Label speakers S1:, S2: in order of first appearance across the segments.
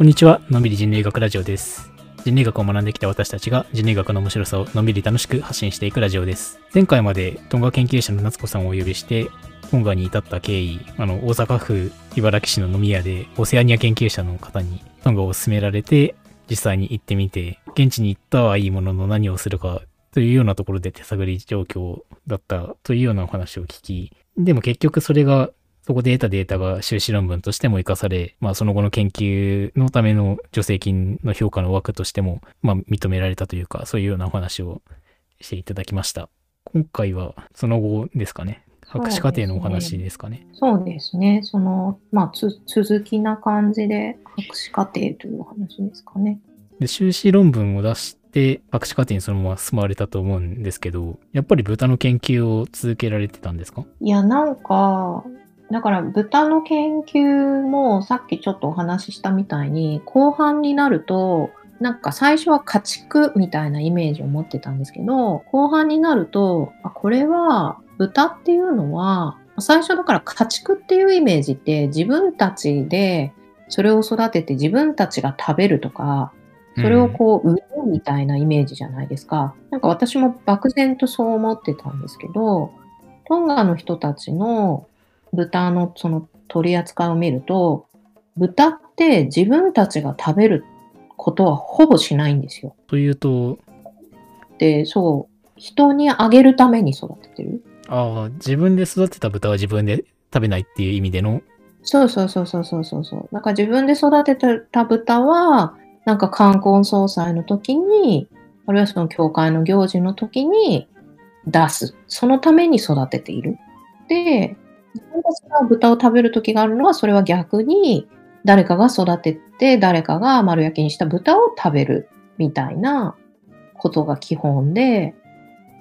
S1: こんにちは、のんびり人類学ラジオです。人類学を学んできた私たちが人類学の面白さをのんびり楽しく発信していくラジオです。前回までトンガ研究者の夏子さんをお呼びして、トンガに至った経緯、あの、大阪府茨城市の飲み屋でオセアニア研究者の方にトンガを勧められて、実際に行ってみて、現地に行ったはいいものの何をするかというようなところで手探り状況だったというようなお話を聞き、でも結局それがそこで得たデータが修士論文としても活かされ、まあその後の研究のための助成金の評価の枠としても、まあ認められたというか、そういうようなお話をしていただきました。今回はその後ですかね。博士課程のお話ですかね。
S2: そうですね。その、まあ、つ続きな感じで、博士課程というお話ですかね。
S1: で、修士論文を出して、博士課程にそのまま進まれたと思うんですけど、やっぱり豚の研究を続けられてたんですか？
S2: いや、なんか、だから豚の研究もさっきちょっとお話ししたみたいに、後半になると、なんか最初は家畜みたいなイメージを持ってたんですけど、後半になると、あこれは豚っていうのは、最初だから家畜っていうイメージって自分たちでそれを育てて自分たちが食べるとか、それをこう、売るみたいなイメージじゃないですか。なんか私も漠然とそう思ってたんですけど、トンガの人たちの豚のその取り扱いを見ると、豚って自分たちが食べることはほぼしないんですよ。
S1: というと、
S2: で、そう、人にあげるために育ててる。
S1: ああ、自分で育てた豚は自分で食べないっていう意味での、
S2: そうそうそうそうそうそうそう。なんか自分で育てた豚は、なんか冠婚葬祭の時に、あるいはその教会の行事の時に出す。そのために育てている。で、自分たちが豚を食べる時があるのは、それは逆に誰かが育てて、誰かが丸焼きにした豚を食べるみたいなことが基本で、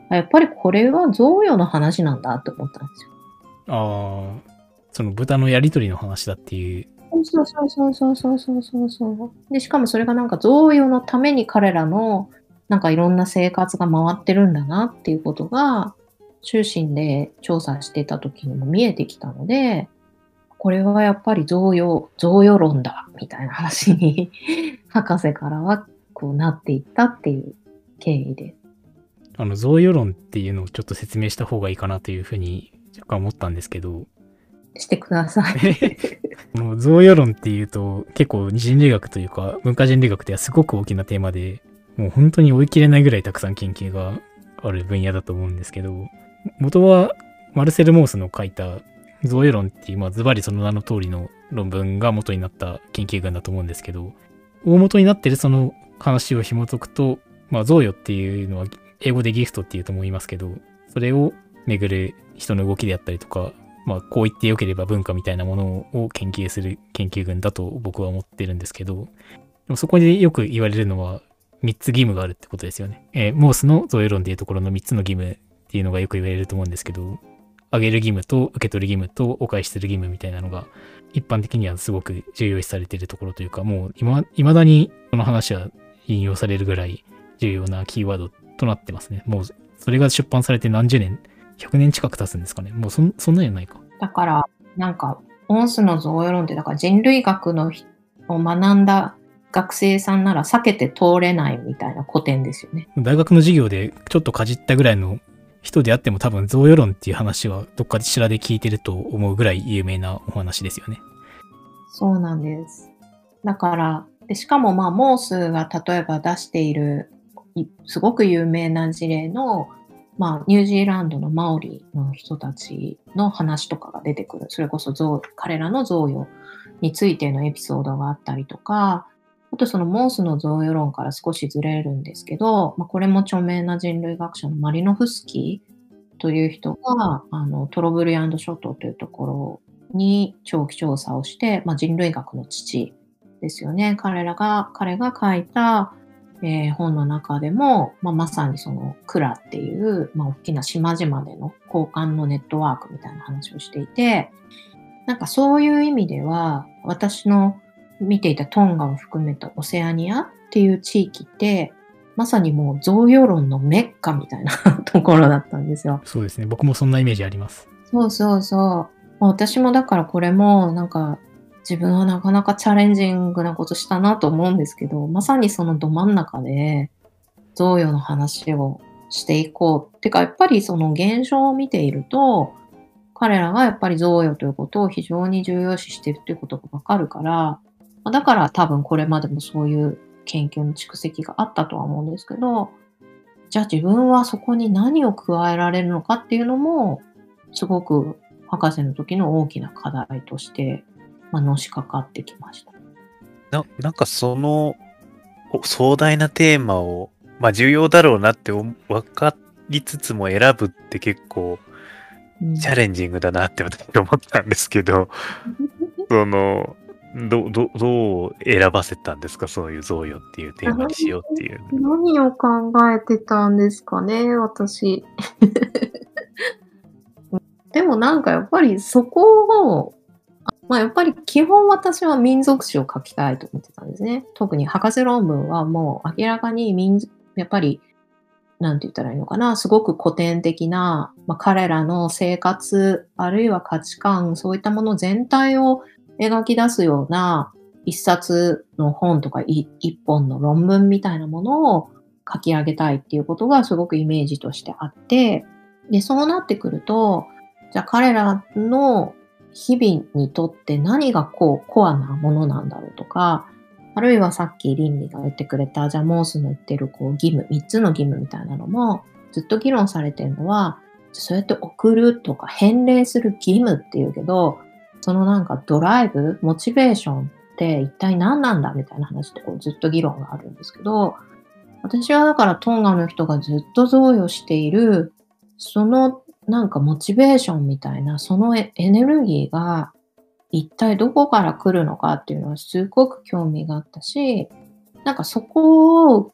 S2: やっぱりこれは贈与の話なんだって思ったんですよ。
S1: ああ、その豚のやりとりの話だっていう。
S2: そうそうそうそうそうそうそうそう。で、しかもそれがなんか贈与のために彼らのなんかいろんな生活が回ってるんだなっていうことが、中心で調査してた時にも見えてきたので、これはやっぱり贈与、贈与論だみたいな話に 博士からはこうなっていったっていう経緯で。
S1: あの、贈与論っていうのをちょっと説明した方がいいかなというふうに若干思ったんですけど、
S2: してください。
S1: この贈与論っていうと結構人類学というか文化人類学ではすごく大きなテーマで、もう本当に追い切れないぐらいたくさん研究がある分野だと思うんですけど、元はマルセル・モースの書いた贈与論っていう、まあズバリその名の通りの論文が元になった研究群だと思うんですけど、大元になってるその話を紐解くと、まあ贈与っていうのは英語でギフトっていうと思いますけど、それを巡る人の動きであったりとか、まあこう言ってよければ文化みたいなものを研究する研究群だと僕は思ってるんですけど、でもそこでよく言われるのは3つ義務があるってことですよね。えーモースの贈与論でいうところの3つの義務っていうのがよく言われると思うんですけど、あげる義務と受け取る義務とお返しする義務みたいなのが一般的にはすごく重要視されているところというか、もう今、未だにこの話は引用されるぐらい重要なキーワードとなってますね。もうそれが出版されて何十年、100年近く経つんですかね。もうそんそんなにはないか。
S2: だから、なんか、モンスの贈与論って、だから人類学のひを学んだ学生さんなら避けて通れないみたいな古典ですよね。
S1: 大学の授業でちょっとかじったぐらいの人であっても多分贈与論っていう話はどっかしらで聞いてると思うぐらい有名なお話ですよね。
S2: そうなんです。だから、でしかもまあ、モースが例えば出している、すごく有名な事例の、まあ、ニュージーランドのマオリの人たちの話とかが出てくる。それこそ彼らの贈与についてのエピソードがあったりとか、あとそのモースの贈与論から少しずれるんですけど、まあ、これも著名な人類学者のマリノフスキーという人が、あのトロブリアンド諸島というところに長期調査をして、まあ、人類学の父ですよね。彼らが、彼が書いた、えー本の中でも、まあ、まさにそのクラっていう、まあ、大きな島々での交換のネットワークみたいな話をしていて、なんかそういう意味では、私の見ていたトンガを含めたオセアニアっていう地域って、まさにもう贈与論のメッカみたいなところだったんですよ。
S1: そうですね。僕もそんなイメージあります。
S2: そうそうそう。まあ私もだからこれもなんか自分はなかなかチャレンジングなことしたなと思うんですけど、まさにそのど真ん中で、贈与の話をしていこう。ってか、やっぱりその現象を見ていると、彼らがやっぱり贈与ということを非常に重要視しているということがわかるから、だから多分これまでもそういう研究の蓄積があったとは思うんですけど、じゃあ自分はそこに何を加えられるのかっていうのも、すごく博士の時の大きな課題として、まあ、のしかかってきました。
S3: ななんかその壮大なテーマを、まあ重要だろうなって分かりつつも選ぶって結構チャレンジングだなって私思ったんですけど、その、ど、ど、どう選ばせたんですか？そういう贈与っていうテーマにしようっていう。
S2: 何を考えてたんですかね？私。でもなんかやっぱりそこを、まあやっぱり基本私は民族史を書きたいと思ってたんですね。特に博士論文はもう明らかに民、やっぱりなんて言ったらいいのかな、すごく古典的な、まあ、彼らの生活、あるいは価値観、そういったもの全体を描き出すような一冊の本とか一本の論文みたいなものを書き上げたいっていうことがすごくイメージとしてあって、で、そうなってくると、じゃあ彼らの日々にとって何がこうコアなものなんだろうとか、あるいはさっき倫理が言ってくれた、じゃあモースの言ってるこう義務、3つの義務みたいなのも、ずっと議論されてるのは、そうやって送るとか返礼する義務っていうけど、そのなんかドライブ、モチベーションって一体何なんだみたいな話ってこうずっと議論があるんですけど、私はだからトンガの人がずっと贈与している、そのなんかモチベーションみたいな、そのエネルギーが一体どこから来るのかっていうのはすごく興味があったし、なんかそこを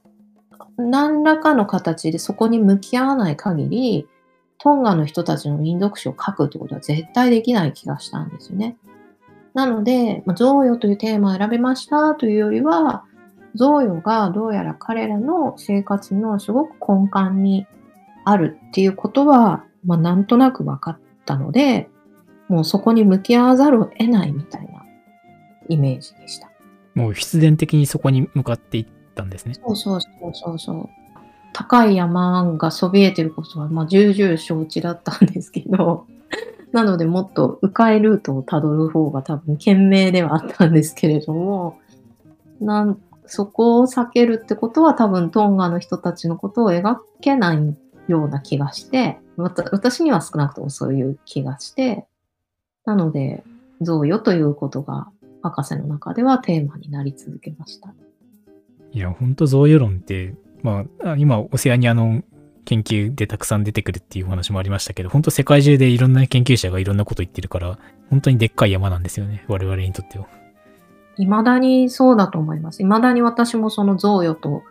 S2: 何らかの形でそこに向き合わない限り、トンガの人たちの民族史を書くってことは絶対できない気がしたんですよね。なので、ま贈与というテーマを選びましたというよりは、贈与がどうやら彼らの生活のすごく根幹にあるっていうことは、まあ、なんとなく分かったので、もうそこに向き合わざるを得ないみたいなイメージでした。
S1: もう必然的にそこに向かっていったんですね。
S2: そうそうそうそうそう。高い山がそびえてることは、まあ、重々承知だったんですけど、なのでもっと迂回ルートをたどる方が多分賢明ではあったんですけれども、なんそこを避けるってことは多分トンガの人たちのことを描けないような気がして、また私には少なくともそういう気がして、なので、贈与ということが博士の中ではテーマになり続けました。
S1: いや、ほんと贈与論って、まあ、今、オセアニアの研究でたくさん出てくるっていうお話もありましたけど、本当世界中でいろんな研究者がいろんなこと言ってるから、本当にでっかい山なんですよね、我々にとっては。
S2: 未だにそうだと思います。未だに私もその贈与と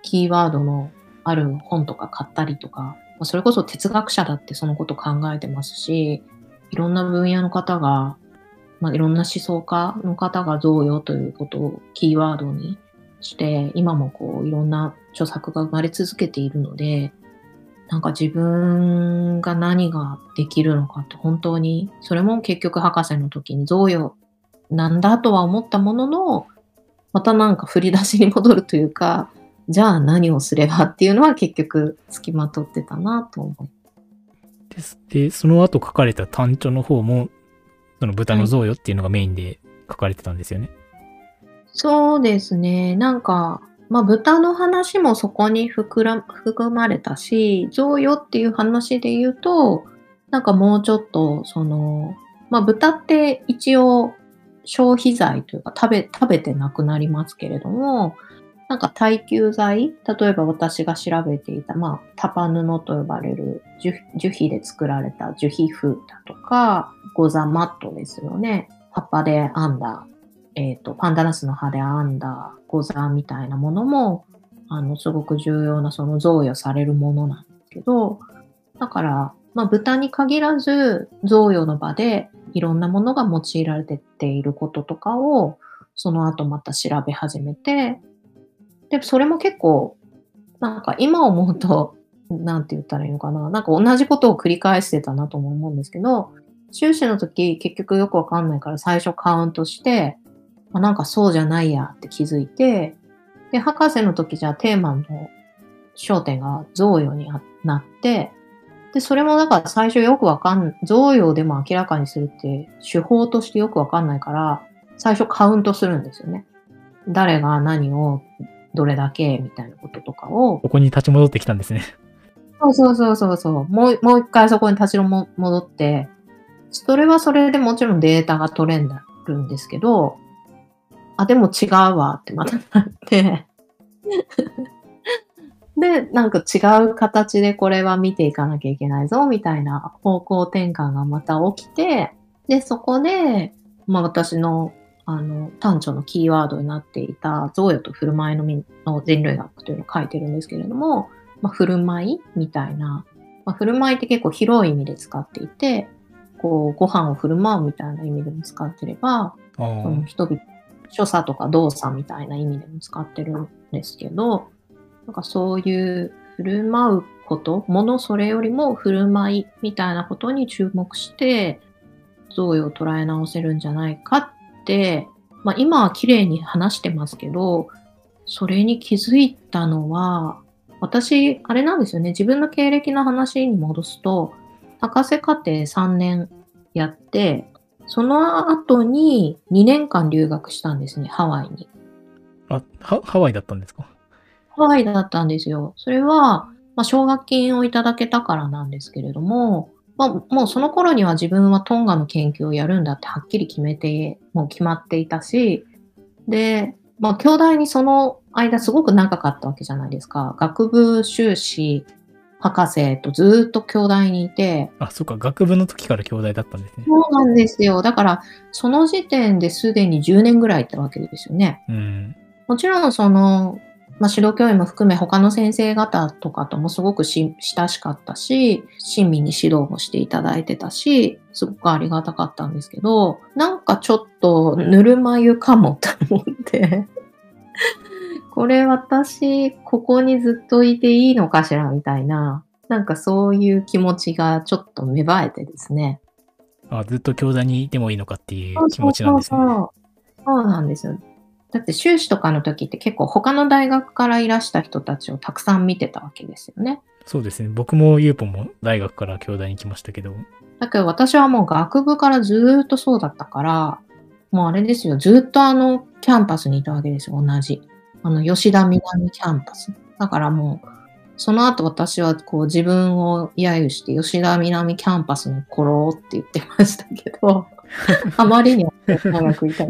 S2: キーワードのある本とか買ったりとか、それこそ哲学者だってそのこと考えてますし、いろんな分野の方が、まあ、いろんな思想家の方が贈与ということをキーワードにして、今もこういろんな著作が生まれ続けているので、なんか自分が何ができるのかって本当に、それも結局博士の時に贈与なんだとは思ったものの、またなんか振り出しに戻るというか、じゃあ何をすればっていうのは結局付きまとってたなと思い
S1: です。で、その後書かれた単調の方も、その豚の贈与っていうのがメインで書かれてたんですよね。はい、
S2: そうですね。なんか、まあ、豚の話もそこに含ら含まれたし、贈与っていう話で言うと、なんかもうちょっと、その、まあ、豚って一応消費財というか食べ、食べてなくなりますけれども、なんか耐久剤例えば私が調べていた、まあ、タパ布と呼ばれる樹皮で作られた樹皮風だとか、ゴザマットですよね。葉っぱで編んだ、えっ、ー、と、パンダナスの葉で編んだゴザみたいなものも、あの、すごく重要なその贈与されるものなんですけど、だから、まあ、豚に限らず、贈与の場でいろんなものが用いられていることとかを、その後また調べ始めて、で、それも結構、なんか今思うと、なんて言ったらいいのかな。なんか同じことを繰り返してたなとも思うんですけど、修士の時結局よくわかんないから最初カウントして、あなんかそうじゃないやって気づいて、で、博士の時じゃあテーマの焦点が贈与になって、で、それもだから最初よくわかん、贈与でも明らかにするって手法としてよくわかんないから、最初カウントするんですよね。誰が何をどれだけみたいなこととかを。
S1: ここに立ち戻ってきたんですね。
S2: そうそうそうそうそう。もう、もう一回そこに立ち戻って、それはそれでもちろんデータが取れるんですけど、あ、でも違うわってまたなって。で、なんか違う形でこれは見ていかなきゃいけないぞ、みたいな方向転換がまた起きて、で、そこで、まあ私の、あの、短調のキーワードになっていた、贈与と振る舞いのの人類学というのを書いてるんですけれども、まあ、振る舞いみたいな、まあ、振る舞いって結構広い意味で使っていて、こう、ご飯を振る舞うみたいな意味でも使ってれば、その人々、所作とか動作みたいな意味でも使ってるんですけど、なんかそういう振る舞うこと、ものそれよりも振る舞いみたいなことに注目して、贈与を捉え直せるんじゃないかって、まあ今は綺麗に話してますけど、それに気づいたのは、私、あれなんですよね、自分の経歴の話に戻すと、博士課程3年やって、その後に2年間留学したんですね、ハワイに。
S1: あ、ハワイだったんですか？
S2: ハワイだったんですよ。それは、まあ、奨学金をいただけたからなんですけれども、まあ、もうその頃には自分はトンガの研究をやるんだってはっきり決めて、もう決まっていたし、で、まあ、兄弟にその間すごく長かったわけじゃないですか。学部修士、博士とずっと兄弟にいて。
S1: あ、そっか、学部の時から兄弟だったんですね。
S2: そうなんですよ。だから、その時点ですでに10年ぐらいいたわけですよね。
S1: うん、
S2: もちろん、その、まあ、指導教員も含め他の先生方とかともすごく親しかったし、親身に指導もしていただいてたし、すごくありがたかったんですけど、なんかちょっとぬるま湯かもと思ってこれ私、ここにずっといていいのかしらみたいな、なんかそういう気持ちがちょっと芽生えてですね。
S1: あずっと教壇にいてもいいのかっていう気持ちなんですね。
S2: そうそうそうそうなんですよ。だって修士とかの時って結構他の大学からいらした人たちをたくさん見てたわけですよね。
S1: そうですね。僕もユーポも大学から京大に来ましたけど。
S2: だけど私はもう学部からずっとそうだったから、もうあれですよ。ずっとあのキャンパスにいたわけですよ。同じ。あの吉田南キャンパス。だからもう、その後私はこう自分を揶揄して吉田南キャンパスの頃って言ってましたけど、あまりに長くいた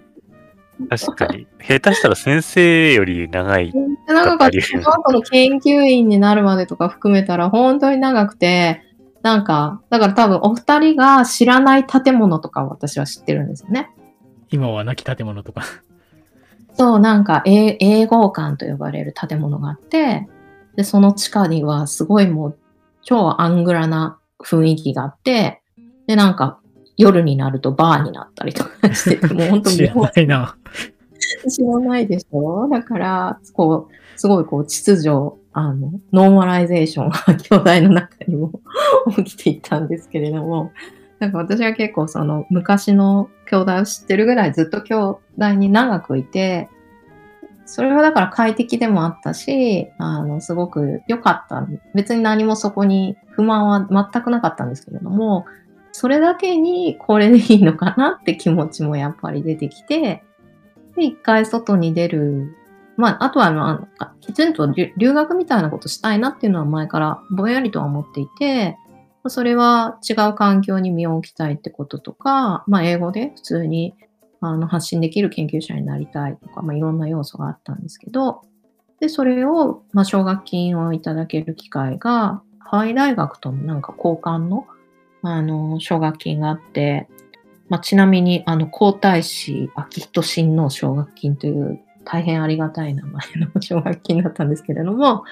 S3: 確かに。下手したら先生より長い。
S2: 長かった。その後の研究員になるまでとか含めたら本当に長くて、なんか、だから多分お二人が知らない建物とか私は知ってるんですよね。
S1: 今は亡き建物とか。
S2: そう、なんか、 A号館と呼ばれる建物があって、で、その地下にはすごいもう超アングラな雰囲気があって、で、なんか夜になるとバーになったりとかしてて、もう本当に。
S1: 知らないな。
S2: 知らないでしょ？だから、こう、すごいこう、秩序、あの、ノーマライゼーションが 京大の中にも 起きていったんですけれども、なんか私は結構その昔の兄弟を知ってるぐらいずっと兄弟に長くいて、それはだから快適でもあったし、あの、すごく良かった。別に何もそこに不満は全くなかったんですけれども、それだけにこれでいいのかなって気持ちもやっぱり出てきて、で、一回外に出る。まあ、あとは、まあ、きちんと留学みたいなことしたいなっていうのは前からぼんやりとは思っていて、それは違う環境に身を置きたいってこととか、まあ、英語で普通にあの発信できる研究者になりたいとか、まあ、いろんな要素があったんですけど、で、それを、まあ、奨学金をいただける機会が、ハワイ大学とのなんか交換のあの、奨学金があって、まあ、ちなみに、あの、皇太子秋人親王奨学金という大変ありがたい名前の 奨学金だったんですけれども、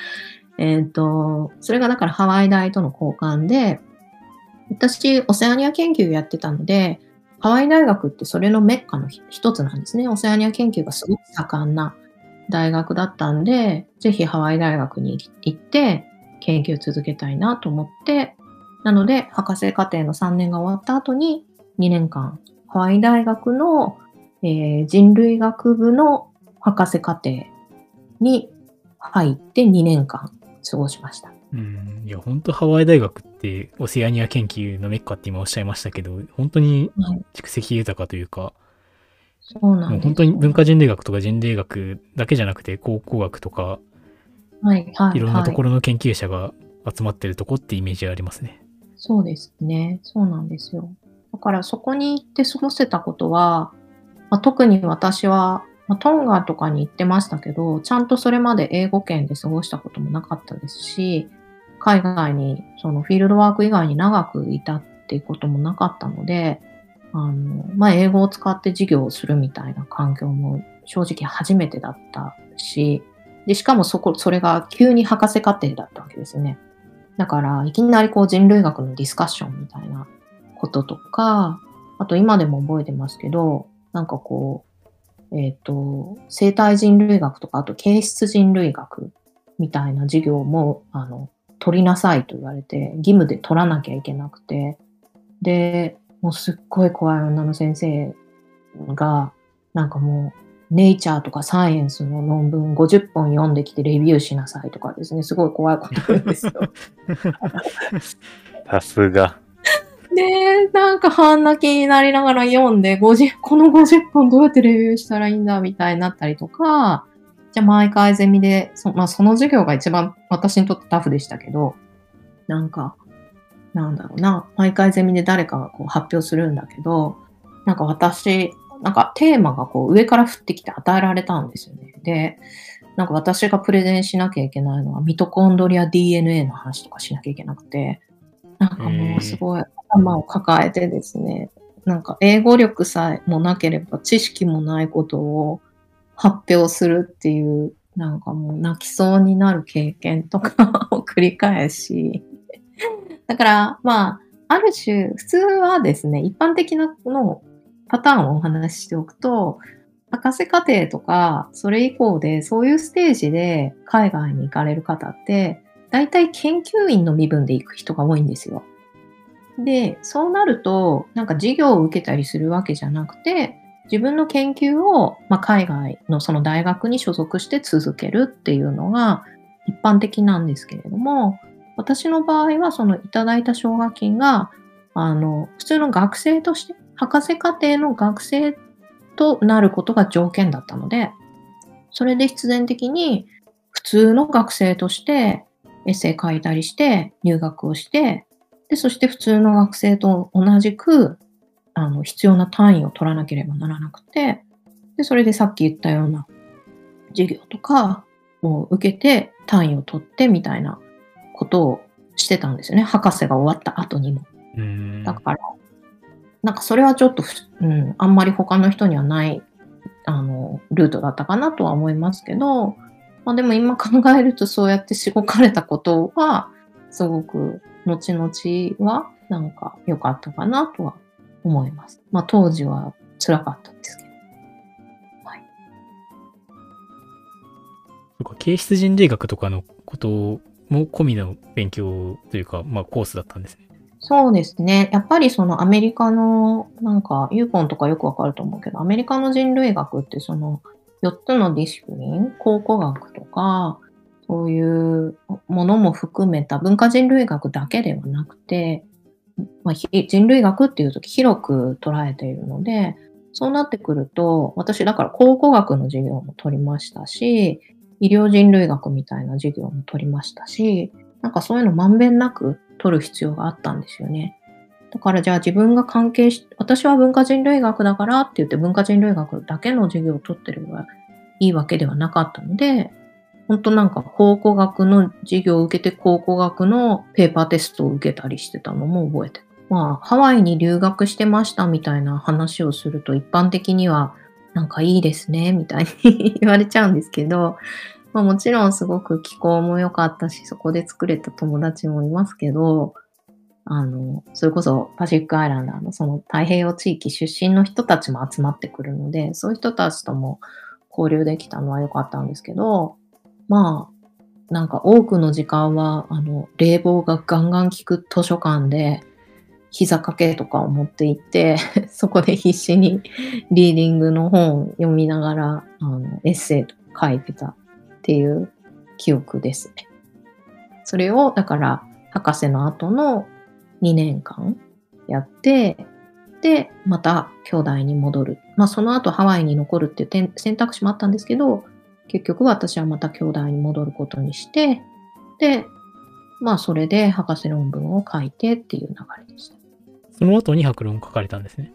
S2: えっ、ー、と、それがだからハワイ大との交換で、私、オセアニア研究やってたので、ハワイ大学ってそれのメッカの一つなんですね。オセアニア研究がすごく盛んな大学だったんで、ぜひハワイ大学に行って研究続けたいなと思ってなので、博士課程の3年が終わった後に、2年間、ハワイ大学のえー人類学部の博士課程に入って2年間過ごしました。
S1: うん。いや、本当ハワイ大学ってオセアニア研究のメッカって今おっしゃいましたけど、本当に
S2: はい、
S1: 蓄積豊かというか、
S2: そうなんです。
S1: 本当に文化人類学とか人類学だけじゃなくて、考古学とか、
S2: はい、はい、
S1: いろんなとこ
S2: ろ、
S1: ろの研究者が集まってるとこってイメージありますね。
S2: そうですね。そうなんですよ。だからそこに行って過ごせたことは、まあ、特に私は、まあ、トンガとかに行ってましたけど、ちゃんとそれまで英語圏で過ごしたこともなかったですし、海外にそのフィールドワーク以外に長くいたっていうこともなかったので、あの、まあ、英語を使って授業をするみたいな環境も正直初めてだったし、で、しかもそこ、それが急に博士課程だったわけですね。だから、いきなりこう人類学のディスカッションみたいなこととか、あと今でも覚えてますけど、なんかこう、えっ、と、生態人類学とか、あと形質人類学みたいな授業も、あの、取りなさいと言われて、義務で取らなきゃいけなくて、で、もうすっごい怖い女の先生が、なんかもう、ネイチャーとかサイエンスの論文50本読んできてレビューしなさいとかですね、すごい怖いこと言うんですよ。
S3: さすが。
S2: で、なんか半泣きになりながら読んで、50この50本どうやってレビューしたらいいんだみたいになったりとか、じゃあ毎回ゼミで、そ,、まあ、その授業が一番私にとってタフでしたけど、なんか、なんだろうな、毎回ゼミで誰かがこう発表するんだけど、なんか私、なんかテーマがこう上から降ってきて与えられたんですよね。で、なんか私がプレゼンしなきゃいけないのはミトコンドリア DNA の話とかしなきゃいけなくて、なんかもうすごい頭を抱えてですね、なんか英語力さえもなければ知識もないことを発表するっていう、なんかもう泣きそうになる経験とか を繰り返し、だからまあ、ある種、普通はですね、一般的なのパターンをお話ししておくと、博士課程とか、それ以降で、そういうステージで海外に行かれる方って、大体研究員の身分で行く人が多いんですよ。で、そうなると、なんか授業を受けたりするわけじゃなくて、自分の研究を、まあ、海外のその大学に所属して続けるっていうのが一般的なんですけれども、私の場合はそのいただいた奨学金が、あの、普通の学生として、博士課程の学生となることが条件だったので、それで必然的に普通の学生としてエッセイ書いたりして入学をして、で、そして普通の学生と同じく、あの、必要な単位を取らなければならなくて、で、それでさっき言ったような授業とかを受けて単位を取ってみたいなことをしてたんですよね。博士が終わった後にも。
S1: うん。
S2: だから、なんかそれはちょっとふ、うん、あんまり他の人にはない、あの、ルートだったかなとは思いますけど、まあでも今考えるとそうやってしごかれたことは、すごく後々はなんか良かったかなとは思います。まあ当時は辛かったですけど。はい。
S1: そうか形質人類学とかのことも込みの勉強というか、まあコースだったんですね。
S2: そうですね。やっぱりそのアメリカの、なんか、ユーポンとかよくわかると思うけど、アメリカの人類学ってその4つのディシプリン、考古学とか、そういうものも含めた文化人類学だけではなくて、まあ、人類学っていうと広く捉えているので、そうなってくると、私だから考古学の授業も取りましたし、医療人類学みたいな授業も取りましたし、なんかそういうのまんべんなく取る必要があったんですよね。だからじゃあ自分が関係し、私は文化人類学だからって言って文化人類学だけの授業を取ってればいいわけではなかったので、本当なんか考古学の授業を受けて考古学のペーパーテストを受けたりしてたのも覚えてる。まあ、ハワイに留学してましたみたいな話をすると一般的にはなんかいいですね、みたいに言われちゃうんですけど、まあもちろんすごく気候も良かったし、そこで作れた友達もいますけど、あの、それこそパシフィックアイランダーのその太平洋地域出身の人たちも集まってくるので、そういう人たちとも交流できたのは良かったんですけど、まあ、なんか多くの時間は、あの、冷房がガンガン効く図書館で、膝掛けとかを持って行って、そこで必死にリーディングの本を読みながら、あの、エッセイとか書いてたっていう記憶ですね。それを、だから、博士の後の2年間やって、で、また兄弟に戻る。まあ、その後ハワイに残るっていう選択肢もあったんですけど、結局私はまた兄弟に戻ることにして、で、まあ、それで博士論文を書いてっていう流れでした。
S1: その後に博論を書かれたんですね。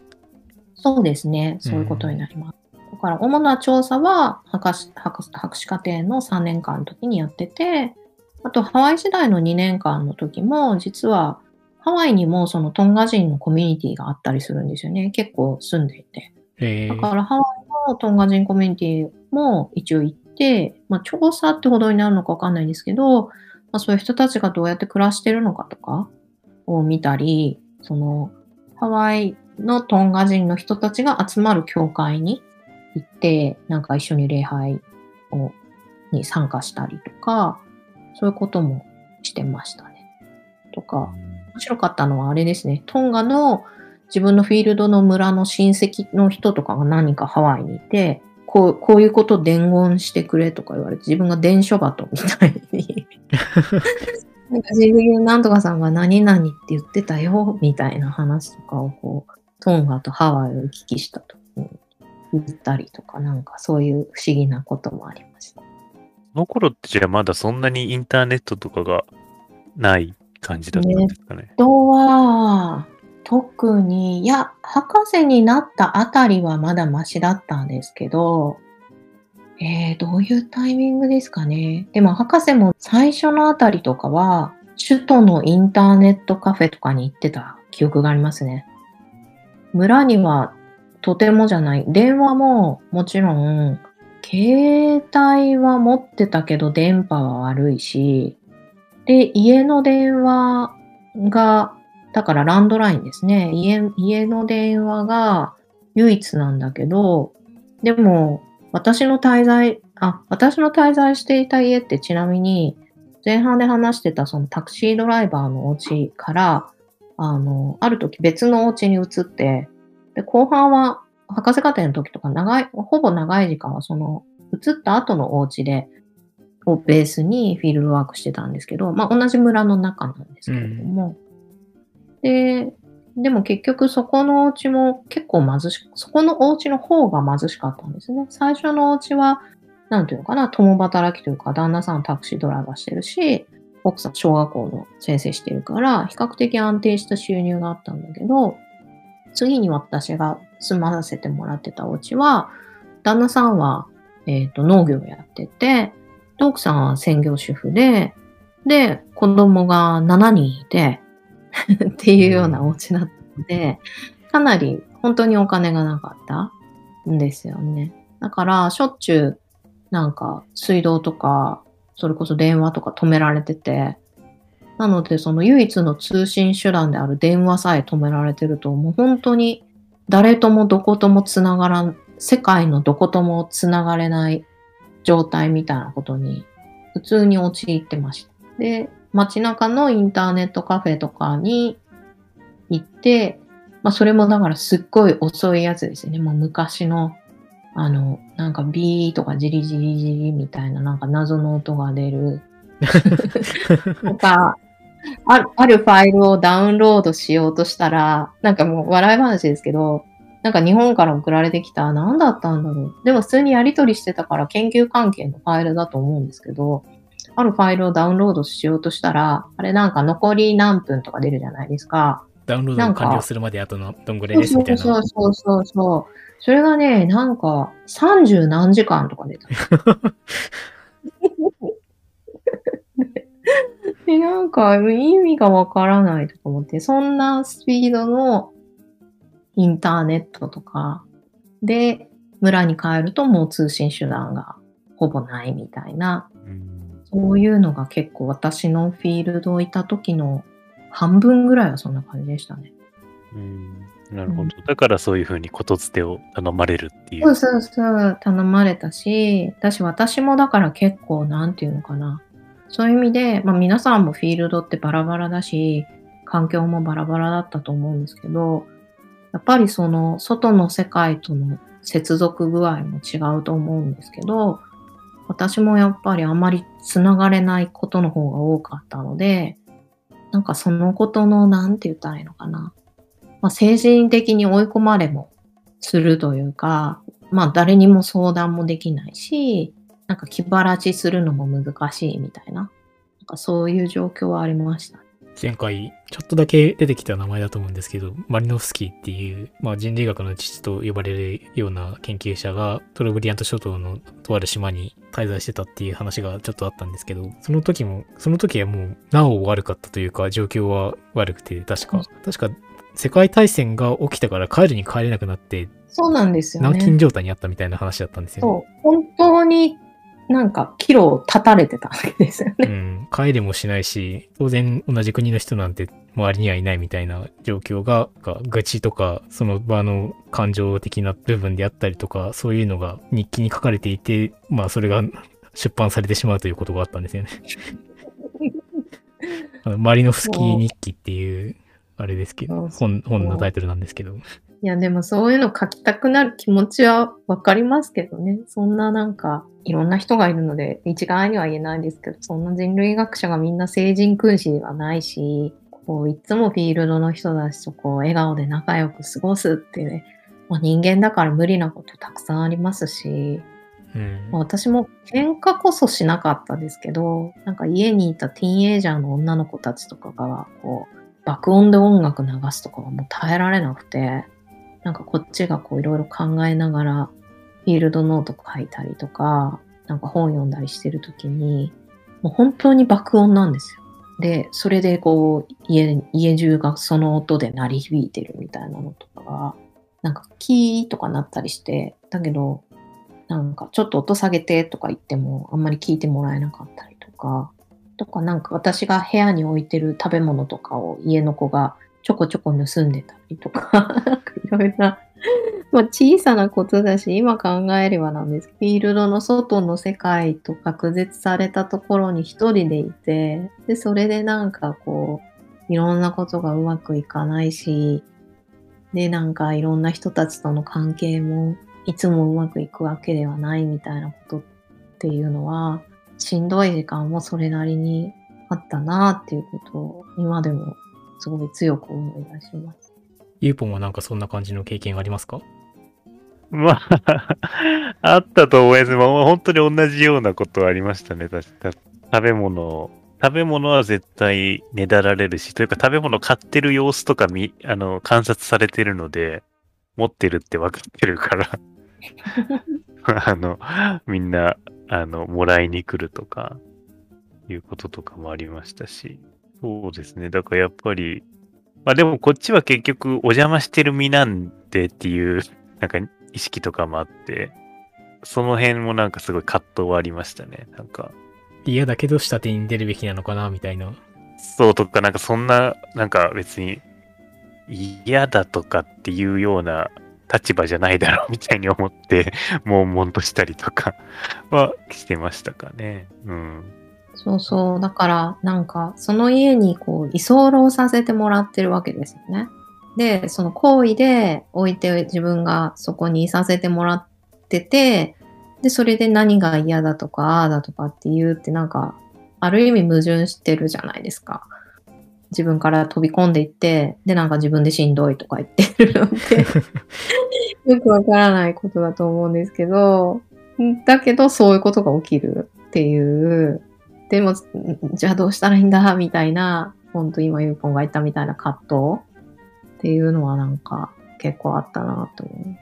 S2: そうですね。そういうことになります。だから、主な調査は博士博士博士課程の3年間の時にやってて、あと、ハワイ時代の2年間の時も、実は、ハワイにもそのトンガ人のコミュニティがあったりするんですよね。結構住んでいて。
S1: え
S2: だから、ハワイのトンガ人コミュニティも一応行って、まあ、調査ってほどになるのかわかんないんですけど、まあ、そういう人たちがどうやって暮らしてるのかとかを見たり、その、ハワイのトンガ人の人たちが集まる教会に行って、なんか一緒に礼拝をに参加したりとか、そういうこともしてましたね。とか、面白かったのはあれですね。トンガの自分のフィールドの村の親戚の人とかが何かハワイにいて、こうこういうこと伝言してくれとか言われて、自分が伝書鳩みたいに。なんか自分なんとかさんが何々って言ってたよ、みたいな話とかをこう、トンガとハワイを行き来したとに言ったりとか、なんかそういう不思議なこともありました。
S3: その頃ってじゃあまだそんなにインターネットとかがない感じだったんですかね。
S2: あとは、特に、いや、博士になったあたりはまだマシだったんですけど、えー、どういうタイミングですかね。でも博士も最初のあたりとかは、首都のインターネットカフェとかに行ってた記憶がありますね。村にはとてもじゃない。電話ももちろん、携帯は持ってたけど電波は悪いし、で、家の電話が、だからランドラインですね。家家の電話が唯一なんだけど、でも、私の滞在、あ、私の滞在していた家ってちなみに、前半で話してたそのタクシードライバーのお家から、あの、ある時別のお家に移って、で、後半は博士課程の時とか長い、ほぼ長い時間はその、移った後のお家で、をベースにフィールドワークしてたんですけど、まあ同じ村の中なんですけれども、で、でも結局そこのお家も結構貧しく、そこのお家の方が貧しかったんですね。最初のお家は、なんていうのかな、共働きというか、旦那さんタクシードライバーしてるし、奥さん小学校の先生してるから、比較的安定した収入があったんだけど、次に私が住まわせてもらってたお家は、旦那さんは、えっ、と、農業をやってて、奥さんは専業主婦で、で、子供が7人いて、っていうようなお家だったので、かなり本当にお金がなかったんですよね。だから、しょっちゅう、なんか、水道とか、それこそ電話とか止められてて、なので、その唯一の通信手段である電話さえ止められてると、もう本当に誰ともどこともつながらん、世界のどこともつながれない状態みたいなことに普通に陥ってました。で、街中のインターネットカフェとかに行って、まあそれもだからすっごい遅いやつですよね。もう昔の、あの、なんかビーとかジリジリジリみたいななんか謎の音が出る。とか、あるあるファイルをダウンロードしようとしたら、なんかもう笑い話ですけど、なんか日本から送られてきた、何だったんだろう。でも普通にやり取りしてたから研究関係のファイルだと思うんですけど、あるファイルをダウンロードしようとしたら、あれなんか残り何分とか出るじゃないですか。
S1: ダウンロード完了するまであとのどんぐらいうですみたいな。
S2: そうそうそうそう。それがね、なんか30何時間とか出た。で、なんか意味がわからないとか思って、そんなスピードのインターネットとかで村に帰るともう通信手段がほぼないみたいな、
S3: うん
S2: そういうのが結構私のフィールドいた時の半分ぐらいはそんな感じでしたね。
S3: うんなるほど。だからそういうふうにことつてを頼まれるってい。
S2: そううそうそう、頼まれたし、私、私もだから結構、なんていうのかな。そういう意味で、まあ皆さんもフィールドってバラバラだし、環境もバラバラだったと思うんですけど、やっぱりその外の世界との接続具合も違うと思うんですけど、私もやっぱりあまりつながれないことの方が多かったので、なんかそのことの、なんて言ったらいいのかな。まあ、精神的に追い込まれもするというか、まあ誰にも相談もできないし、なんか気晴らしするのも難しいみたいな、なんかそういう状況はありました。
S1: 前回、ちょっとだけ出てきた名前だと思うんですけど、マリノフスキーっていう、まあ、人類学の父と呼ばれるような研究者が、トロブリアント諸島のとある島に滞在してたっていう話がちょっとあったんですけど、その時も、その時はもう、なお悪かったというか、状況は悪くて、確か、確か、世界大戦が起きたから帰るに帰れなくなって、
S2: そうなんですよね。
S1: 軟禁状態にあったみたいな話だったんですよ
S2: ね。そう。本当になんか、岐路を立たれてたわけですよね。
S1: うん。帰れもしないし、当然同じ国の人なんて周りにはいないみたいな状況が、愚痴とか、その場の感情的な部分であったりとか、そういうのが日記に書かれていて、まあそれが出版されてしまうということがあったんですよね。あのマリノフスキー日記っていう、あれですけど、本、本のタイトルなんですけど。
S2: いや、でもそういうの書きたくなる気持ちはわかりますけどね。そんななんか、いろんな人がいるので、一概には言えないですけど、そんな人類学者がみんな成人君子ではないし、こう、いつもフィールドの人たちとこう、笑顔で仲良く過ごすってね、まあ、人間だから無理なことたくさんありますし、
S1: うん、
S2: 私も喧嘩こそしなかったですけど、なんか家にいたティーンエイジャーの女の子たちとかが、こう、爆音で音楽流すとかがもう耐えられなくて、なんかこっちがこういろいろ考えながら、フィールドノート書いたりとか、なんか本読んだりしてるときに、もう本当に爆音なんですよ。で、それでこう、家、家中がその音で鳴り響いてるみたいなのとかが、なんかキーとかなったりして、だけど、なんかちょっと音下げてとか言ってもあんまり聞いてもらえなかったりとか、とかなんか私が部屋に置いてる食べ物とかを家の子がちょこちょこ盗んでたりとか、なんかいろいろな、まあ小さなことだし、今考えればなんです。フィールドの外の世界と隔絶されたところに一人でいて、で、それでなんかこう、いろんなことがうまくいかないし、で、なんかいろんな人たちとの関係もいつもうまくいくわけではないみたいなことっていうのは、しんどい時間もそれなりにあったなっていうことを今でもすごい強く思い出します。
S1: ゆうぽんはなんかそんな感じの経験ありますか？
S3: まあ あったと思います。まあ、本当に同じようなことありましたね。確か食べ物、食べ物は絶対ねだられるし、というか食べ物買ってる様子とかみ、あの、観察されてるので、持ってるって分かってるから あの、みんな、あの、もらいに来るとか、いうこととかもありましたし。そうですね。だからやっぱり、まあでもこっちは結局お邪魔してる身なんでっていう、なんか意識とかもあって、その辺もなんかすごい葛藤はありましたね。なんか。
S1: 嫌だけど下手に出るべきなのかなみたいな。
S3: そうとか、なんかそんな、なんか別に嫌だとかっていうような立場じゃないだろうみたいに思って、悶々としたりとかはしてましたかね。うん。
S2: そうそう。だから、なんか、その家にこう、居候させてもらってるわけですよね。で、その行為で置いて自分がそこにいさせてもらってて、で、それで何が嫌だとか、ああだとかって言うってなんか、ある意味矛盾してるじゃないですか。自分から飛び込んでいって、で、なんか自分でしんどいとか言ってるのって よくわからないことだと思うんですけど、だけどそういうことが起きるっていうでも、じゃあどうしたらいいんだ？みたいな、本当今ユーポンが言ったみたいな葛藤？っていうのはなんか結構あったなと思う。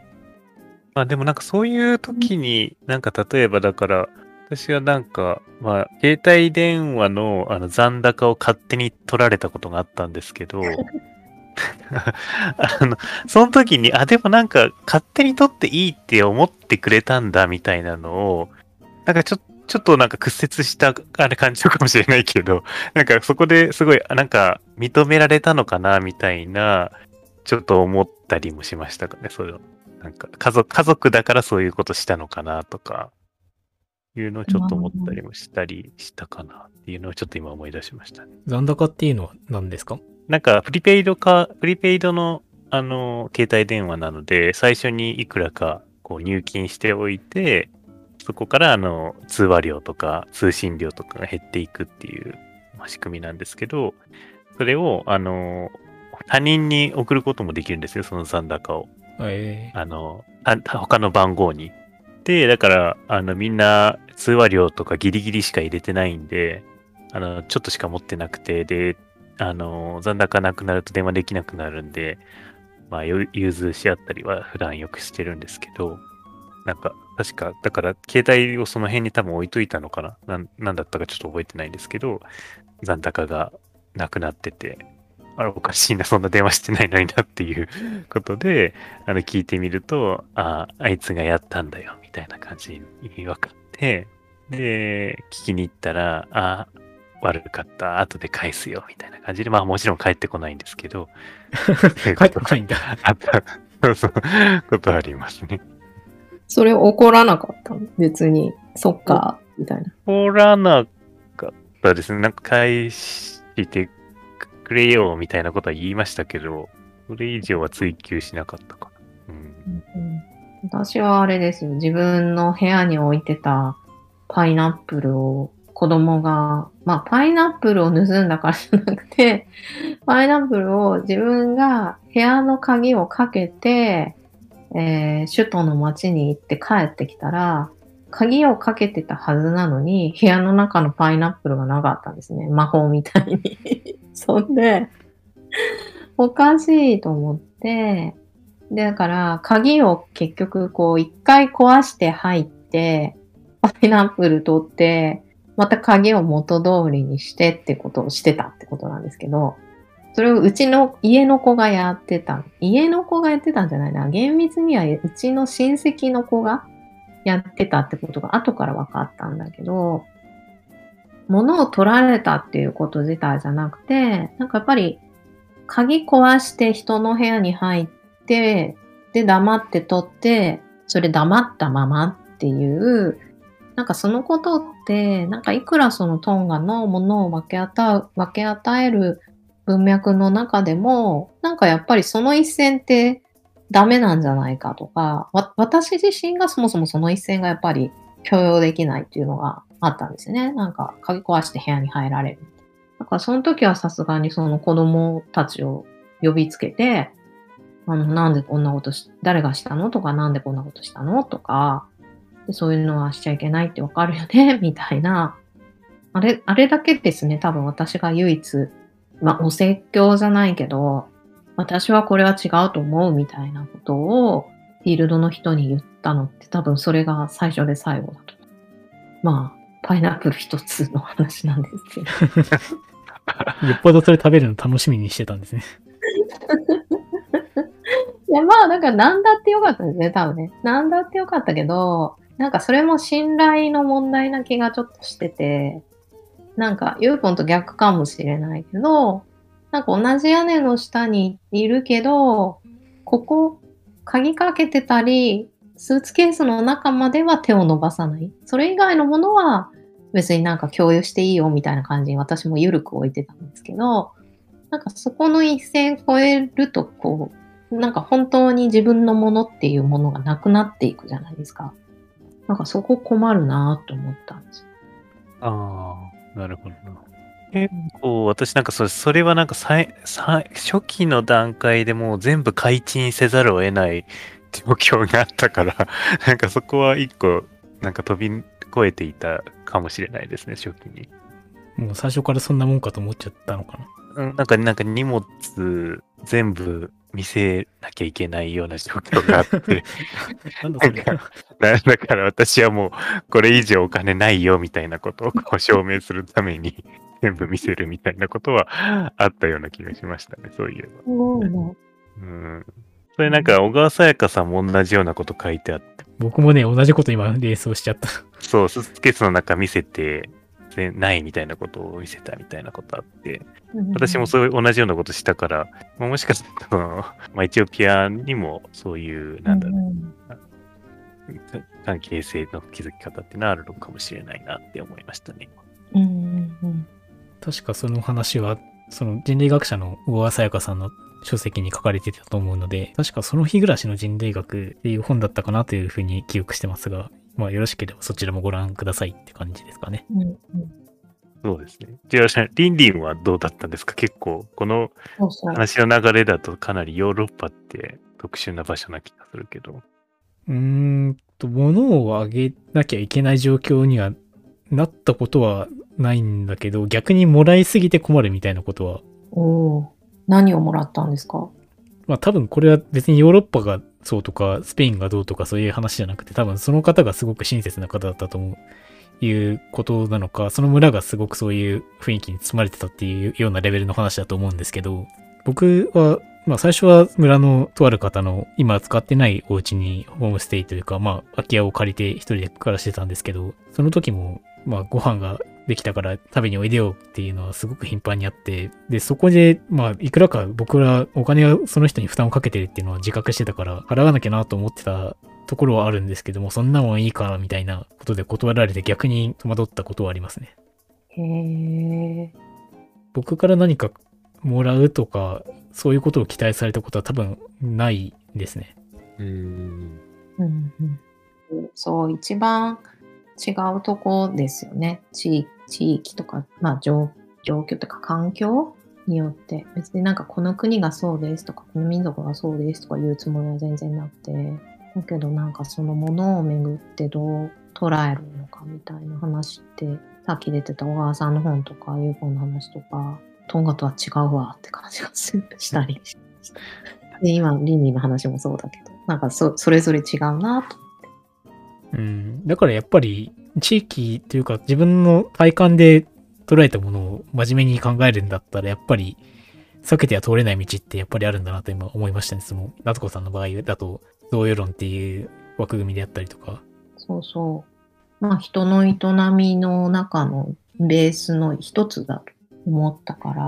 S3: まあでもなんかそういう時に、なんか例えばだから、私はなんか、まあ、携帯電話のあの残高を勝手に取られたことがあったんですけど、あの、その時に、あ、でもなんか勝手に取っていいって思ってくれたんだみたいなのを、なんかちょっとちょっとなんか屈折したあれ感じるかもしれないけど、なんかそこですごい、なんか認められたのかなみたいな、ちょっと思ったりもしましたかね、そういうの。なんか家族、家族だからそういうことしたのかなとか、いうのをちょっと思ったりもしたりしたかなっていうのをちょっと今思い出しましたね。
S1: 残高っていうのは何ですか？
S3: なんかプリペイドか、プリペイドの、あの、携帯電話なので、最初にいくらかこう入金しておいて、そこからあの通話料とか通信料とかが減っていくっていう、まあ、仕組みなんですけど、それを、あの、他人に送ることもできるんですよ、その残高を。
S1: え
S3: あの、あ他の番号に。で、だから、あの、みんな通話料とかギリギリしか入れてないんで、あの、ちょっとしか持ってなくて、で、あの、残高なくなると電話できなくなるんで、まあ、よ融通し合ったりは普段よくしてるんですけど、なんか、確か、だから、携帯をその辺に多分置いといたのかななんなんだったかちょっと覚えてないんですけど、残高がなくなってて、あれおかしいな、そんな電話してないのになっていう ことで、あの、聞いてみると、ああいつがやったんだよ、みたいな感じに分かって、で、聞きに行ったら、あ悪かった、後で返すよ、みたいな感じで、まあもちろん帰ってこないんですけど、
S1: え帰ってこないんだ。
S3: あった、そうそう、ことありますね。
S2: それ怒らなかったの？別に。そっか、みたいな。
S3: 怒らなかったですね。なんか返してくれよ、みたいなことは言いましたけど、それ以上は追求しなかったかな。うん。
S2: うん私はあれですよ。自分の部屋に置いてたパイナップルを子供が、まあパイナップルを盗んだからじゃなくて、パイナップルを自分が部屋の鍵をかけて、えー首都の町に行って帰ってきたら、鍵をかけてたはずなのに、部屋の中のパイナップルがなかったんですね。魔法みたいに。そんで、おかしいと思って、でだから、鍵を結局、こう、一回壊して入って、パイナップル取って、また鍵を元通りにしてってことをしてたってことなんですけど、それをうちの家の子がやってた。家の子がやってたんじゃないな。厳密にはうちの親戚の子がやってたってことが後から分かったんだけど、物を取られたっていうこと自体じゃなくて、なんかやっぱり鍵壊して人の部屋に入って、で黙って取って、それ黙ったままっていう、なんかそのことって、なんかいくらそのトンガのものを分け与う分け与える文脈の中でも、なんかやっぱりその一線ってダメなんじゃないかとか、わ私自身がそもそもその一線がやっぱり許容できないっていうのがあったんですね。なんか鍵壊して部屋に入られる。だからその時はさすがにその子供たちを呼びつけて、あの、なんでこんなことし、誰がしたのとか、なんでこんなことしたのとか、そういうのはしちゃいけないってわかるよねみたいな。あれ、あれだけですね、多分私が唯一、まあ、お説教じゃないけど、私はこれは違うと思うみたいなことを、フィールドの人に言ったのって多分それが最初で最後だと。まあ、パイナップル一つの話なんですけど。
S1: よっぽどそれ食べるの楽しみにしてたんですね。
S2: いや、まあ、だから、なんだってよかったですね、多分ね。なんだってよかったけど、なんかそれも信頼の問題な気がちょっとしてて、なんか、ユーポンと逆かもしれないけど、なんか同じ屋根の下にいるけど、ここ、鍵かけてたり、スーツケースの中までは手を伸ばさない。それ以外のものは別になんか共有していいよみたいな感じに私も緩く置いてたんですけど、なんかそこの一線超えると、こう、なんか本当に自分のものっていうものがなくなっていくじゃないですか。なんかそこ困るなと思ったんですよ。
S3: ああ、なるほどな。結構、私なんかそれ、それはなんかさいさい初期の段階でもう全部開陳せざるを得ない状況があったから、なんかそこは一個、なんか飛び越えていたかもしれないですね、初期に。
S1: もう最初からそんなもんかと思っちゃったのかな。
S3: うんなんか、なんか荷物全部見せなきゃいけないような状況があって、
S1: なんだそれ。
S3: だだから私はもうこれ以上お金ないよみたいなことをこう証明するために 全部見せるみたいなことはあったような気がしましたね、そういえば。うん。それなんか小川さやかさんも同じようなこと書いてあって、
S1: 僕もね、同じこと今連想しちゃった。
S3: そう、スーツケースの中見せて、でないみたいなことを見せたみたいなことあって、私もそういう同じようなことしたから、まあもしかするとその、まあ、エチオピアにもそういう、なんだろう、
S2: うん
S3: 関係性の築き方っていうのはあるのかもしれないなって思いましたね。
S2: うんうんうん。
S1: 確かその話はその人類学者の小川さやかさんの書籍に書かれてたと思うので、確かその日暮らしの人類学っていう本だったかなというふうに記憶してますが、まあよろしければそちらもご覧くださいって感じですかね。
S2: うんうん
S3: そうですね。じゃあ、リンリンはどうだったんですか？結構、この。話の流れだとかなりヨーロッパって特殊な場所な気がするけど。
S1: うーんと、物をあげなきゃいけない状況にはなったことはないんだけど、逆にもらいすぎて困るみたいなことは、
S2: おお。何をもらったんですか？
S1: まあ多分これは別にヨーロッパがそうとか、スペインがどうとかそういう話じゃなくて、多分その方がすごく親切な方だったと思う。いうことなのか、その村がすごくそういう雰囲気に包まれてたっていうようなレベルの話だと思うんですけど、僕は、まあ最初は村のとある方の今使ってないお家にホームステイというか、まあ空き家を借りて一人で暮らしてたんですけど、その時も、まあご飯ができたから食べにおいでよっていうのはすごく頻繁にあって、で、そこで、まあいくらか僕らお金をその人に負担をかけてるっていうのは自覚してたから、払わなきゃなと思ってたところはあるんですけども、そんなもんいいかなみたいなことで断られて逆に戸惑ったことはありますね。
S2: へえ。
S1: 僕から何かもらうとか、そういうことを期待されたことは多分ないですね。
S3: うん。
S2: うんうんそう、一番違うとこですよね。地地域とか、まあ状状況とか環境によって、別になんかこの国がそうですとか、この民族がそうですとか言うつもりは全然なくて、だけどなんかそのものをめぐってどう捉えるのかみたいな話って、さっき出てた小川さんの本とか UFO の話とか、トンガとは違うわって感じがするしたりし で、今、倫理の話もそうだけど、なんかそそれぞれ違うなと
S1: うん。だからやっぱり地域というか自分の体感で捉えたものを真面目に考えるんだったらやっぱり避けては通れない道ってやっぱりあるんだなと今思いましたね。その、夏子さんの場合だと、同様論っていう枠組みであったりとか。
S2: そうそう。まあ人の営みの中のベースの一つだと思ったから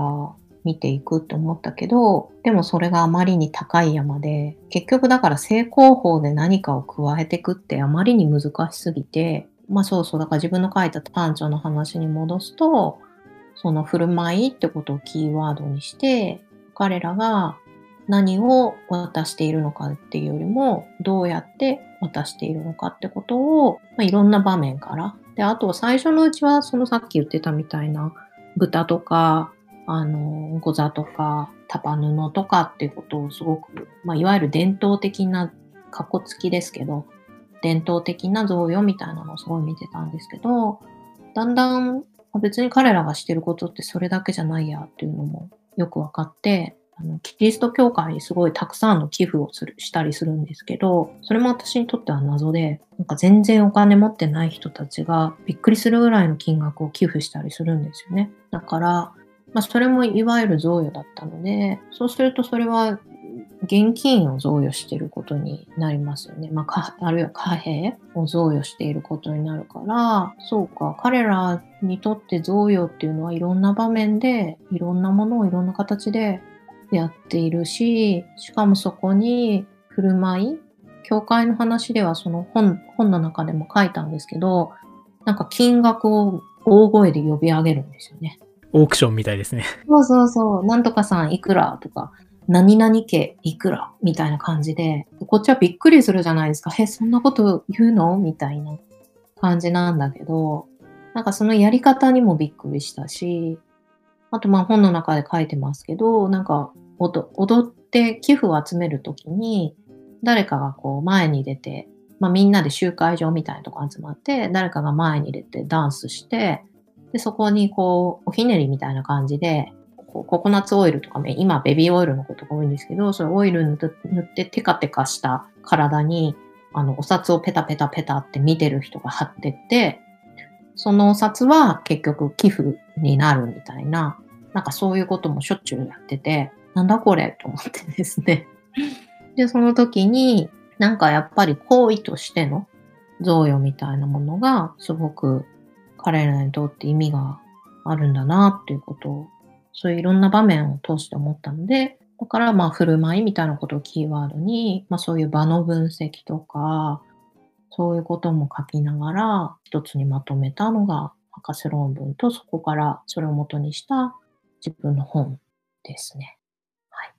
S2: 見ていくって思ったけど、でもそれがあまりに高い山で、結局だから正攻法で何かを加えていくってあまりに難しすぎて、まあそうそう、だから自分の書いたパンチョの話に戻すと、その振る舞いってことをキーワードにして、彼らが何を渡しているのかっていうよりも、どうやって渡しているのかってことを、まあ、いろんな場面から。で、あと最初のうちは、そのさっき言ってたみたいな、豚とか、あの、ゴザとか、タパ布とかっていうことをすごく、まあ、いわゆる伝統的な、かっこつきですけど、伝統的な贈与みたいなのをすごい見てたんですけど、だんだん別に彼らがしてることってそれだけじゃないやっていうのもよく分かって、あのキリスト教会にすごいたくさんの寄付をするしたりするんですけど、それも私にとっては謎で、なんか全然お金持ってない人たちがびっくりするぐらいの金額を寄付したりするんですよね。だから、まあ、それもいわゆる贈与だったので、そうするとそれは現金を贈与していることになりますよね。まあ、かあるいは貨幣を贈与していることになるから、そうか、彼らにとって贈与っていうのはいろんな場面で、いろんなものをいろんな形でやっているし、しかもそこに振る舞い、教会の話ではその本本の中でも書いたんですけど、なんか金額を大声で呼び上げるんですよね。
S1: オークションみたいですね。
S2: そうそうそう、なんとかさんいくらとか、何々家いくら？みたいな感じで、こっちはびっくりするじゃないですか。え、そんなこと言うの？みたいな感じなんだけど、なんかそのやり方にもびっくりしたし、あとまあ本の中で書いてますけど、なんか踊踊って寄付を集めるときに、誰かがこう前に出て、まあみんなで集会場みたいなとこ集まって、誰かが前に出てダンスして、で、そこにこう、おひねりみたいな感じで、こうココナッツオイルとかね、今ベビーオイルのことが多いんですけど、それオイル塗ってテカテカした体に、あの、お札をペタペタペタって見てる人が貼ってって、そのお札は結局寄付になるみたいな、なんかそういうこともしょっちゅうやってて、なんだこれと思ってですね。で、その時に、なんかやっぱり行為としての贈与みたいなものがすごく彼らにとって意味があるんだなっていうことを、そういういろんな場面を通して思ったので、だからまあ振る舞いみたいなことをキーワードに、まあそういう場の分析とか、そういうことも書きながら一つにまとめたのが博士論文とそこからそれを元にした自分の本ですね。
S3: はい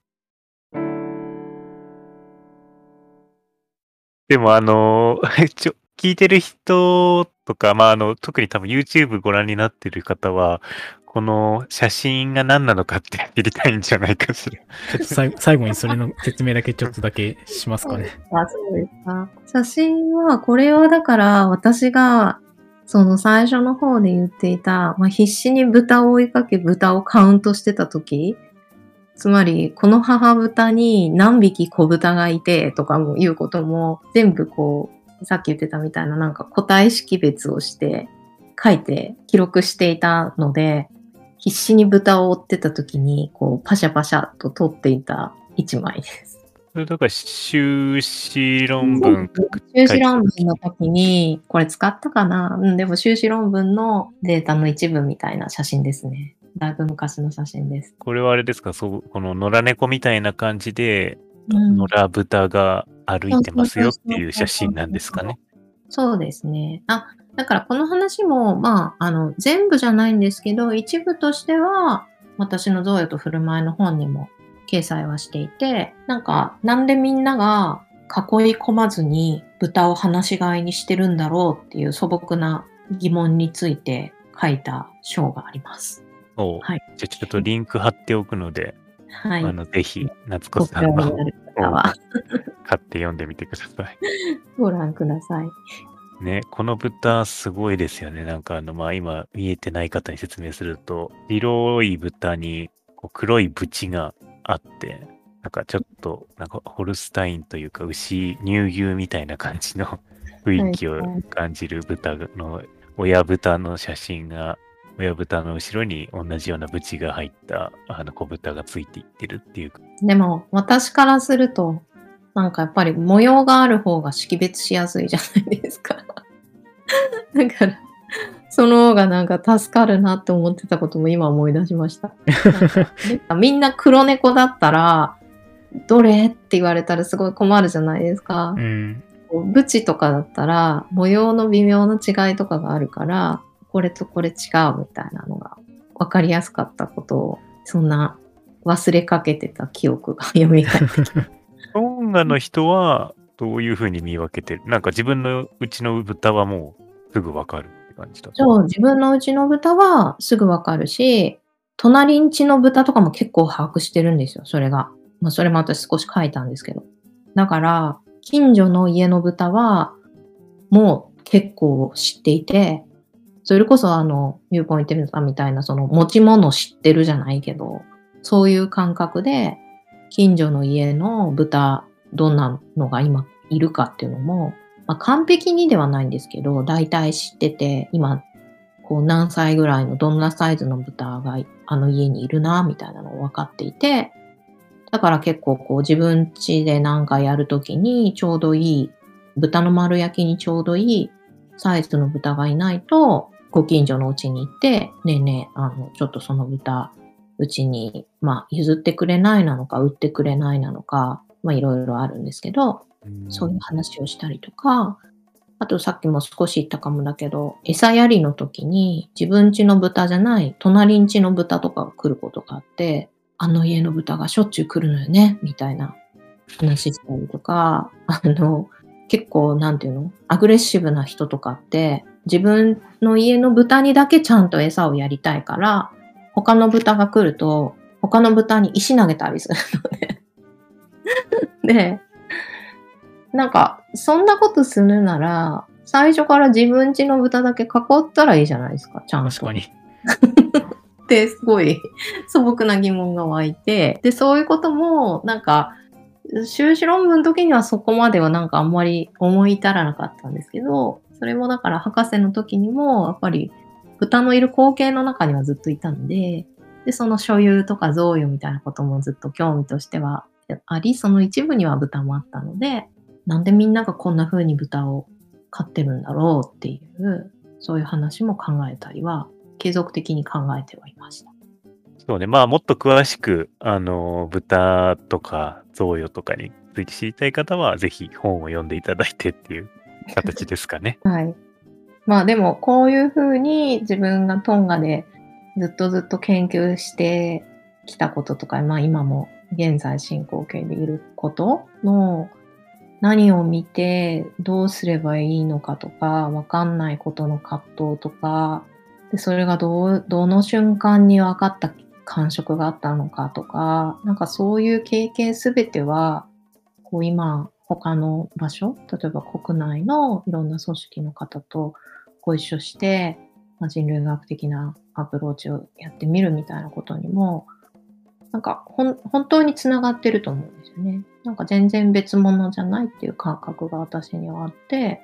S3: でもあの、ちょ、聞いてる人とか、まああの、特に多分 YouTube ご覧になってる方は、この写真が何なのかって知りたいんじゃないかしら。
S1: ちょっと最最後にそれの説明だけちょっとだけしますかね。
S2: あ、そうですか。写真は、これはだから私が、その最初の方で言っていた、まあ、必死に豚を追いかけ豚をカウントしてた時、つまり、この母豚に何匹子豚がいてとかもいうことも、全部こう、さっき言ってたみたいななんか個体識別をして書いて記録していたので、必死に豚を追ってた時に、こう、パシャパシャと撮っていた一枚です。
S3: それだから修士論文
S2: 修士論文の時に、これ使ったかな？うん、でも修士論文のデータの一部みたいな写真ですね。だいぶ昔の写真です。
S3: これはあれですか？そう、この野良猫みたいな感じで、
S2: うん
S3: 野良豚が歩いてますよっていう写真なんですかね。
S2: そうですね。あ、だからこの話も、まあ、あの、全部じゃないんですけど、一部としては、私の贈与と振る舞いの本にも掲載はしていて、なんか、なんでみんなが囲い込まずに豚を放し飼いにしてるんだろうっていう素朴な疑問について書いた章があります。はい
S3: じゃあちょっとリンク貼っておくので、
S2: はい。
S3: あの、ぜひ、夏子
S2: ご
S3: さんの買って読んでみてください。
S2: ご覧ください。
S3: ね、この豚すごいですよね。なんかあの、まあ今見えてない方に説明すると、白い豚にこう黒い縁があって、なんかちょっと、なんかホルスタインというか牛、乳牛みたいな感じの雰囲気を感じる豚の、親豚の写真が、親豚の後ろに同じような縁が入ったあの小豚がついていってるっていう。
S2: でも、私からすると、なんかやっぱり模様がある方が識別しやすいじゃないですか。だから、その方がなんか助かるなって思ってたことも今思い出しました。みんな黒猫だったら、どれって言われたらすごい困るじゃないですか
S1: う。ん。
S2: ブチとかだったら、模様の微妙な違いとかがあるから、これとこれ違うみたいなのが分かりやすかったことを、そんな忘れかけてた記憶が蘇ってき
S3: トンガの人はどういうふうに見分けてる？なんか自分のうちの豚はもうすぐわかるって感じだ。
S2: そう、自分のうちの豚はすぐわかるし、隣んちの豚とかも結構把握してるんですよ、それが。まあ、それも私少し書いたんですけど。だから、近所の家の豚は、もう結構知っていて、それこそあの、ユーポインテルさんみたいな、その持ち物知ってるじゃないけど、そういう感覚で、近所の家の豚、どんなのが今いるかっていうのも、まあ、完璧にではないんですけど、大体知ってて、今、こう何歳ぐらいのどんなサイズの豚があの家にいるな、みたいなのを分かっていて、だから結構こう自分家でなんかやるときにちょうどいい、豚の丸焼きにちょうどいいサイズの豚がいないと、ご近所のうちに行って、ねえねえ、あの、ちょっとその豚、うちに、まあ、譲ってくれないなのか、売ってくれないなのか、まあ、いろいろあるんですけど、
S3: うん。
S2: そういう話をしたりとか、あとさっきも少し言ったかもだけど、餌やりの時に自分家の豚じゃない隣ん家の豚とかが来ることがあって、あの家の豚がしょっちゅう来るのよね、みたいな話したりとか、あの、結構なんていうのアグレッシブな人とかって、自分の家の豚にだけちゃんと餌をやりたいから、他の豚が来ると、他の豚に石投げたりするのね。で、なんか、そんなことするなら、最初から自分家の豚だけ囲ったらいいじゃないですか、ちゃんと。
S1: 確かに。
S2: って、すごい素朴な疑問が湧いて、で、そういうことも、なんか、修士論文の時にはそこまではなんかあんまり思い至らなかったんですけど、それもだから博士の時にも、やっぱり豚のいる光景の中にはずっといたので、で、その所有とか贈与みたいなこともずっと興味としてはあり、その一部には豚もあったので、なんでみんながこんな風に豚を飼ってるんだろうっていう、そういう話も考えたりは、継続的に考えてはいました。
S3: そうね。まあ、もっと詳しく、あの、豚とか贈与とかについて知りたい方は、ぜひ本を読んでいただいてっていう形ですかね。
S2: はい。まあでも、こういうふうに自分がトンガでずっとずっと研究してきたこととか、まあ今も現在進行形でいることの何を見てどうすればいいのかとか、わかんないことの葛藤とか、でそれがどう、どの瞬間に分かった感触があったのかとか、なんかそういう経験すべては、こう今他の場所、例えば国内のいろんな組織の方とご一緒して、まあ、人類学的なアプローチをやってみるみたいなことにも、なんか本当につながってると思うんですよね。なんか全然別物じゃないっていう感覚が私にはあって、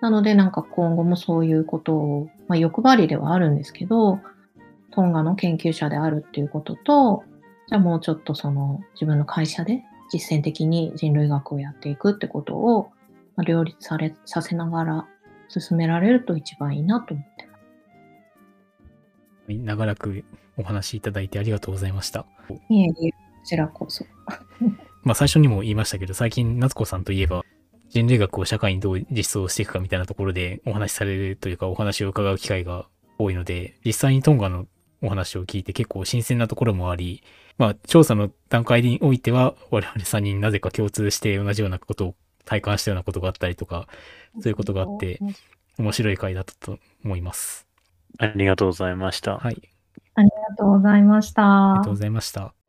S2: なのでなんか今後もそういうことを、まあ、欲張りではあるんですけど、トンガの研究者であるっていうことと、じゃあもうちょっとその自分の会社で実践的に人類学をやっていくってことを、まあ、両立されさせながら進められると一番いいなと思ってます。
S1: 長らくお話しいただいてありがとうございました。
S2: いえいえ、こちらこそ。
S1: まあ最初にも言いましたけど、最近夏子さんといえば、人類学を社会にどう実装していくかみたいなところでお話しされるというかお話を伺う機会が多いので、実際にトンガのお話を聞いて結構新鮮なところもあり、まあ調査の段階においては我々3人なぜか共通して同じようなことを体感したようなことがあったりとか、そういうことがあって、面白い回だったと思います。
S3: ありがとうございました。
S1: はい。
S2: ありがとうございました。
S1: ありがとうございました。